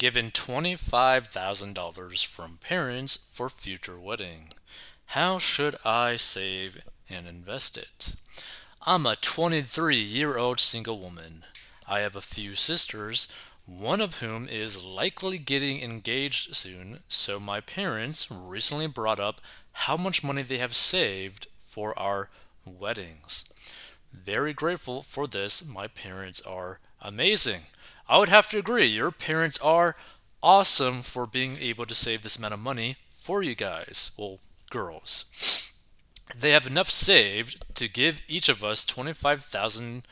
given $25,000 from parents for future wedding. How should I save and invest it? I'm a 23 year old single woman. I have a few sisters, one of whom is likely getting engaged soon, so my parents recently brought up how much money they have saved for our weddings. Very grateful for this. My parents are amazing. I would have to agree. Your parents are awesome for being able to save this amount of money for you guys. Well, girls. They have enough saved to give each of us $25,000.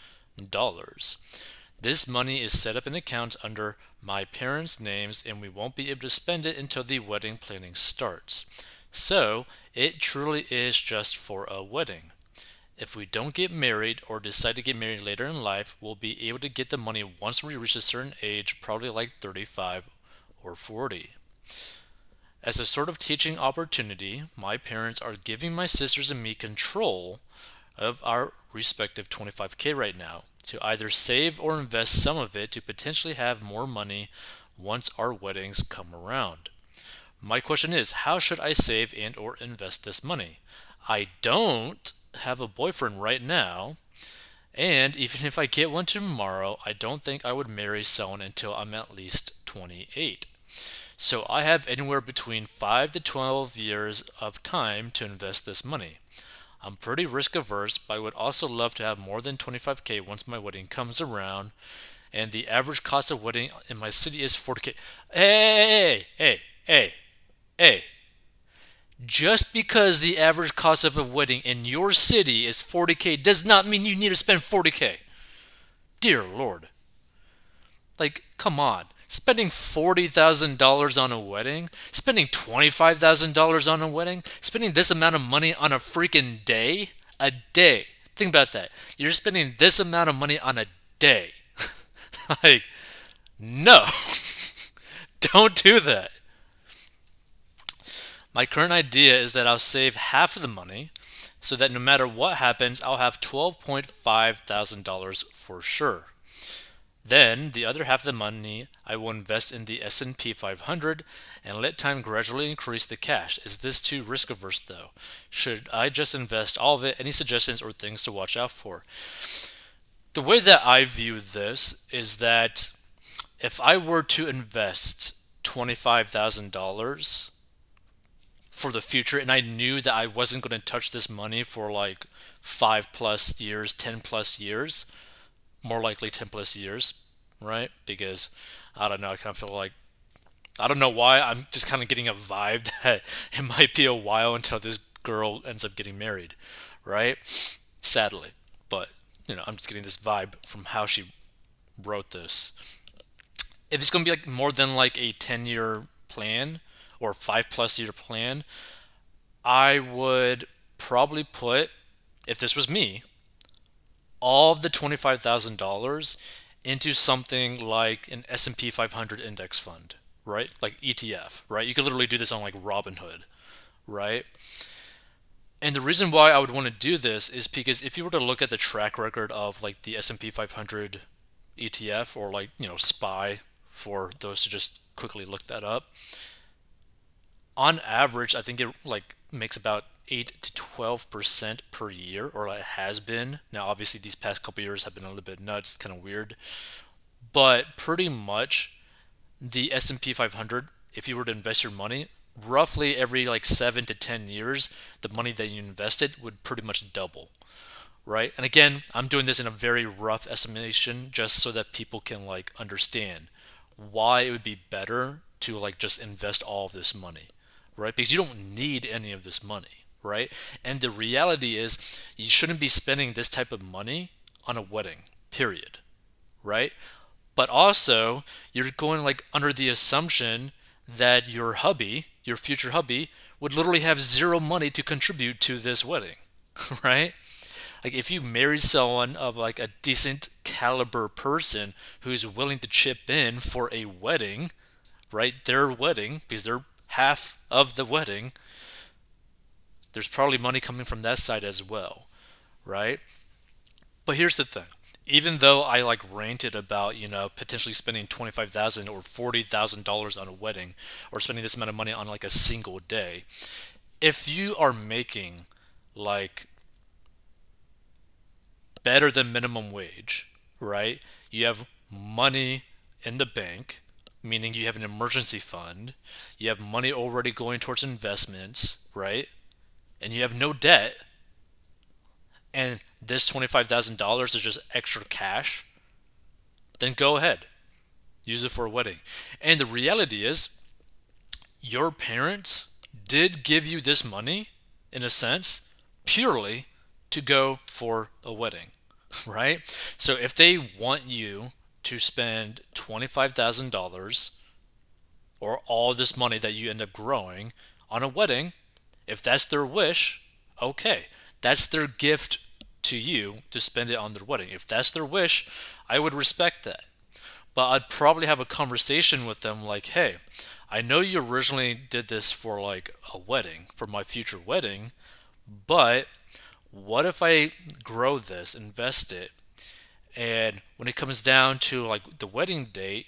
This money is set up in account under my parents' names and we won't be able to spend it until the wedding planning starts. So, it truly is just for a wedding. If we don't get married or decide to get married later in life, we'll be able to get the money once we reach a certain age, probably like 35 or 40. As a sort of teaching opportunity, my parents are giving my sisters and me control of our respective 25k right now to either save or invest some of it to potentially have more money once our weddings come around. My question is, how should I save and or invest this money? I don't have a boyfriend right now, and even if I get one tomorrow, I don't think I would marry someone until I'm at least 28. So I have anywhere between 5 to 12 years of time to invest this money. I'm pretty risk averse, but I would also love to have more than 25k once my wedding comes around. And the average cost of wedding in my city is 40k. Hey, hey, hey, hey, hey. Just because the average cost of a wedding in your city is 40k does not mean you need to spend 40k. Dear Lord. Like, come on spending $40,000 on a wedding, spending $25,000 on a wedding, spending this amount of money on a freaking day, a day. Think about that. You're spending this amount of money on a day. like, no. Don't do that. My current idea is that I'll save half of the money so that no matter what happens, I'll have $12.5 thousand for sure. Then the other half of the money I will invest in the S&P 500 and let time gradually increase the cash. Is this too risk averse though? Should I just invest all of it? Any suggestions or things to watch out for? The way that I view this is that if I were to invest $25,000 for the future and I knew that I wasn't going to touch this money for like 5 plus years, 10 plus years, more likely 10 plus years, right? Because I don't know, I kind of feel like I don't know why I'm just kind of getting a vibe that it might be a while until this girl ends up getting married, right? Sadly, but you know, I'm just getting this vibe from how she wrote this. If it's going to be like more than like a 10 year plan or 5 plus year plan, I would probably put if this was me, all of the $25,000 into something like an S&P 500 index fund, right? Like ETF, right? You could literally do this on like Robinhood, right? And the reason why I would want to do this is because if you were to look at the track record of like the S&P 500 ETF or like, you know, SPY for those to just quickly look that up, on average, I think it like makes about 8 to 12% per year, or it has been. Now, obviously, these past couple years have been a little bit nuts, kind of weird. But pretty much the S&P 500, if you were to invest your money, roughly every like 7 to 10 years, the money that you invested would pretty much double. Right? And again, I'm doing this in a very rough estimation just so that people can like understand why it would be better to like just invest all of this money right? Because you don't need any of this money, right? And the reality is, you shouldn't be spending this type of money on a wedding, period, right? But also, you're going like under the assumption that your hubby, your future hubby, would literally have zero money to contribute to this wedding, right? Like if you marry someone of like a decent caliber person who's willing to chip in for a wedding, right? Their wedding because they're half of the wedding, there's probably money coming from that side as well, right? But here's the thing even though I like ranted about you know potentially spending 25,000 or forty thousand dollars on a wedding, or spending this amount of money on like a single day, if you are making like better than minimum wage, right? You have money in the bank, meaning you have an emergency fund, you have money already going towards investments, right? And you have no debt. And this $25,000 is just extra cash, then go ahead. Use it for a wedding. And the reality is, your parents did give you this money, in a sense, purely to go for a wedding, right? So if they want you to spend $25,000 or all this money that you end up growing on a wedding, if that's their wish, okay. That's their gift to you to spend it on their wedding. If that's their wish, I would respect that. But I'd probably have a conversation with them like, hey, I know you originally did this for like a wedding, for my future wedding, but what if I grow this, invest it, and when it comes down to like the wedding date,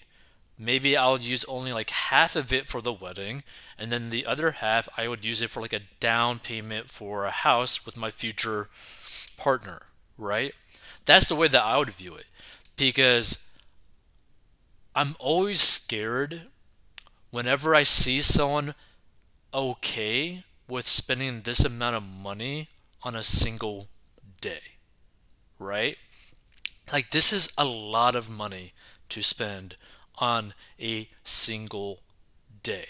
maybe I'll use only like half of it for the wedding, and then the other half I would use it for like a down payment for a house with my future partner, right? That's the way that I would view it because I'm always scared whenever I see someone okay with spending this amount of money on a single day, right? Like, this is a lot of money to spend on a single day.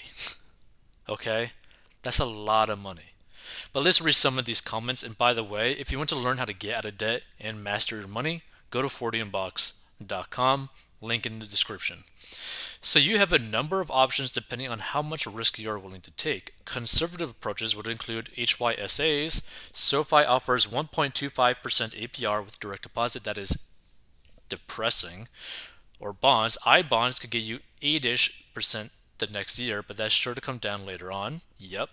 okay? That's a lot of money. But let's read some of these comments. And by the way, if you want to learn how to get out of debt and master your money, go to 40inbox.com, link in the description. So you have a number of options depending on how much risk you are willing to take. Conservative approaches would include HYSAs. SoFi offers 1.25% APR with direct deposit that is depressing. Or bonds. I bonds could get you 8ish percent the next year, but that's sure to come down later on. Yep.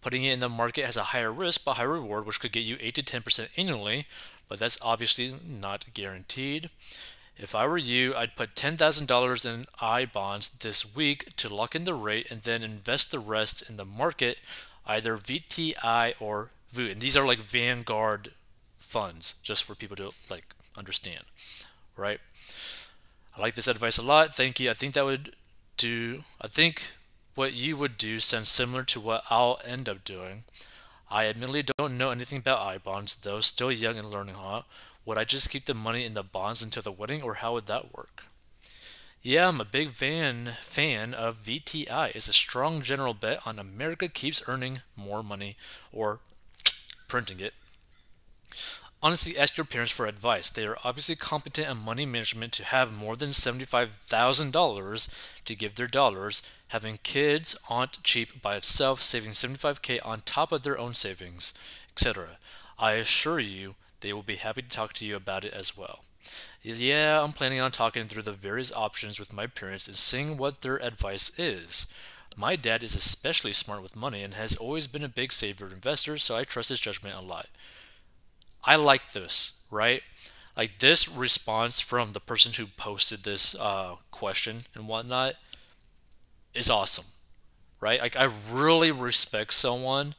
Putting it in the market has a higher risk but higher reward, which could get you 8 to 10% annually, but that's obviously not guaranteed. If I were you, I'd put $10,000 in I bonds this week to lock in the rate and then invest the rest in the market, either VTI or VOO. And these are like Vanguard funds, just for people to like understand, right? I like this advice a lot. Thank you. I think that would do, I think what you would do sounds similar to what I'll end up doing. I admittedly don't know anything about I bonds, though still young and learning how. Would I just keep the money in the bonds until the wedding, or how would that work? Yeah, I'm a big fan fan of VTI. It's a strong general bet on America keeps earning more money or printing it. Honestly, ask your parents for advice. They are obviously competent in money management to have more than $75,000 to give their dollars. Having kids aren't cheap by itself, saving 75k on top of their own savings, etc. I assure you, they will be happy to talk to you about it as well. Yeah, I'm planning on talking through the various options with my parents and seeing what their advice is. My dad is especially smart with money and has always been a big saver investor, so I trust his judgment a lot. I like this, right? Like this response from the person who posted this uh, question and whatnot is awesome, right? Like I really respect someone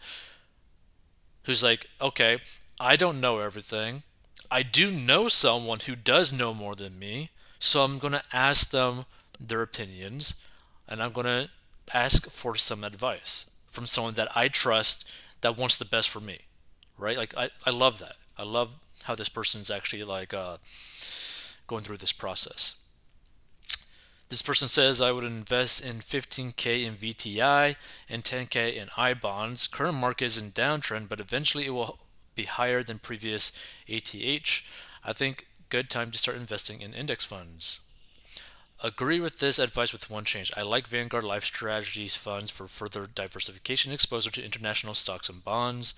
who's like, okay, I don't know everything. I do know someone who does know more than me, so I'm going to ask them their opinions and I'm going to ask for some advice from someone that I trust that wants the best for me. Right? Like I, I love that. I love how this person's actually like uh, going through this process. This person says I would invest in 15k in VTI and 10k in I bonds. Current market is in downtrend, but eventually it will be higher than previous ATH, I think good time to start investing in index funds. Agree with this advice with one change. I like Vanguard Life Strategies funds for further diversification exposure to international stocks and bonds.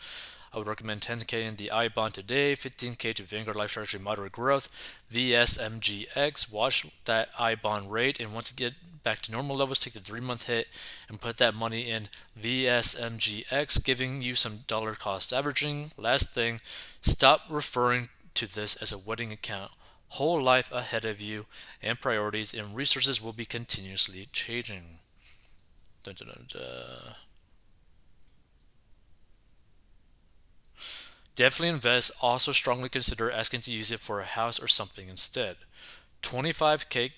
I would recommend 10K in the I bond today, 15K to Vanguard Life Strategy Moderate Growth, VSMGX. Watch that I bond rate, and once you get back to normal levels, take the three month hit and put that money in VSMGX, giving you some dollar cost averaging. Last thing, stop referring to this as a wedding account. whole life ahead of you, and priorities and resources will be continuously changing. Dun, dun, dun, Definitely invest. Also, strongly consider asking to use it for a house or something instead. 25k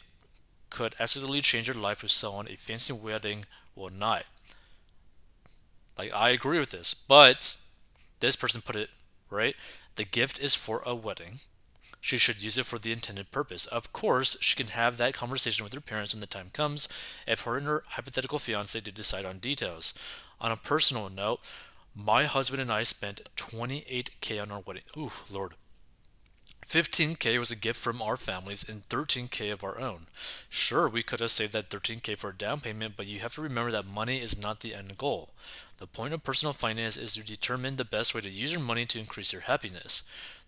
could absolutely change your life with someone. A fancy wedding or not. Like, I agree with this, but this person put it right. The gift is for a wedding. She should use it for the intended purpose. Of course, she can have that conversation with her parents when the time comes if her and her hypothetical fiance did decide on details. On a personal note, my husband and I spent 28k on our wedding. Ooh, Lord. 15k was a gift from our families and 13k of our own. Sure, we could have saved that 13k for a down payment, but you have to remember that money is not the end goal. The point of personal finance is to determine the best way to use your money to increase your happiness.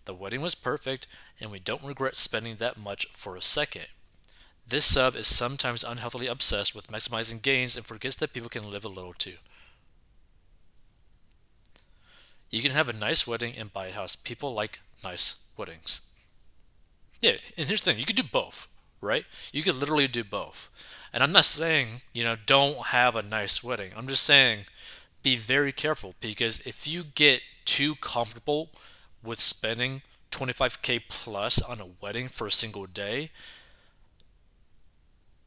The wedding was perfect, and we don't regret spending that much for a second. This sub is sometimes unhealthily obsessed with maximizing gains and forgets that people can live a little too. You can have a nice wedding and buy a house. People like nice weddings. Yeah, and here's the thing you could do both, right? You could literally do both. And I'm not saying, you know, don't have a nice wedding. I'm just saying be very careful because if you get too comfortable with spending 25k plus on a wedding for a single day,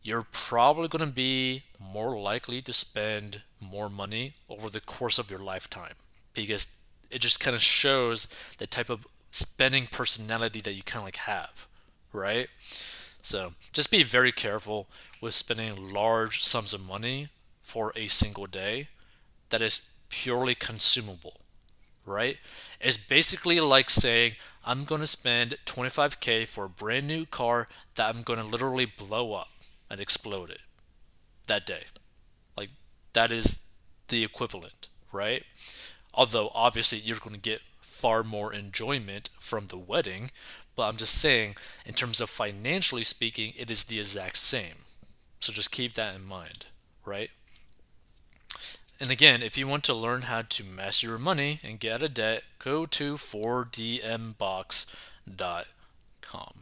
you're probably going to be more likely to spend more money over the course of your lifetime because it just kind of shows the type of spending personality that you kind of like have, right? So just be very careful with spending large sums of money for a single day that is purely consumable, right? It's basically like saying, I'm going to spend 25k for a brand new car that I'm going to literally blow up and explode it that day. Like, that is the equivalent, right? Although obviously you're going to get far more enjoyment from the wedding, but I'm just saying, in terms of financially speaking, it is the exact same. So just keep that in mind, right? And again, if you want to learn how to master your money and get out of debt, go to 4dmbox.com.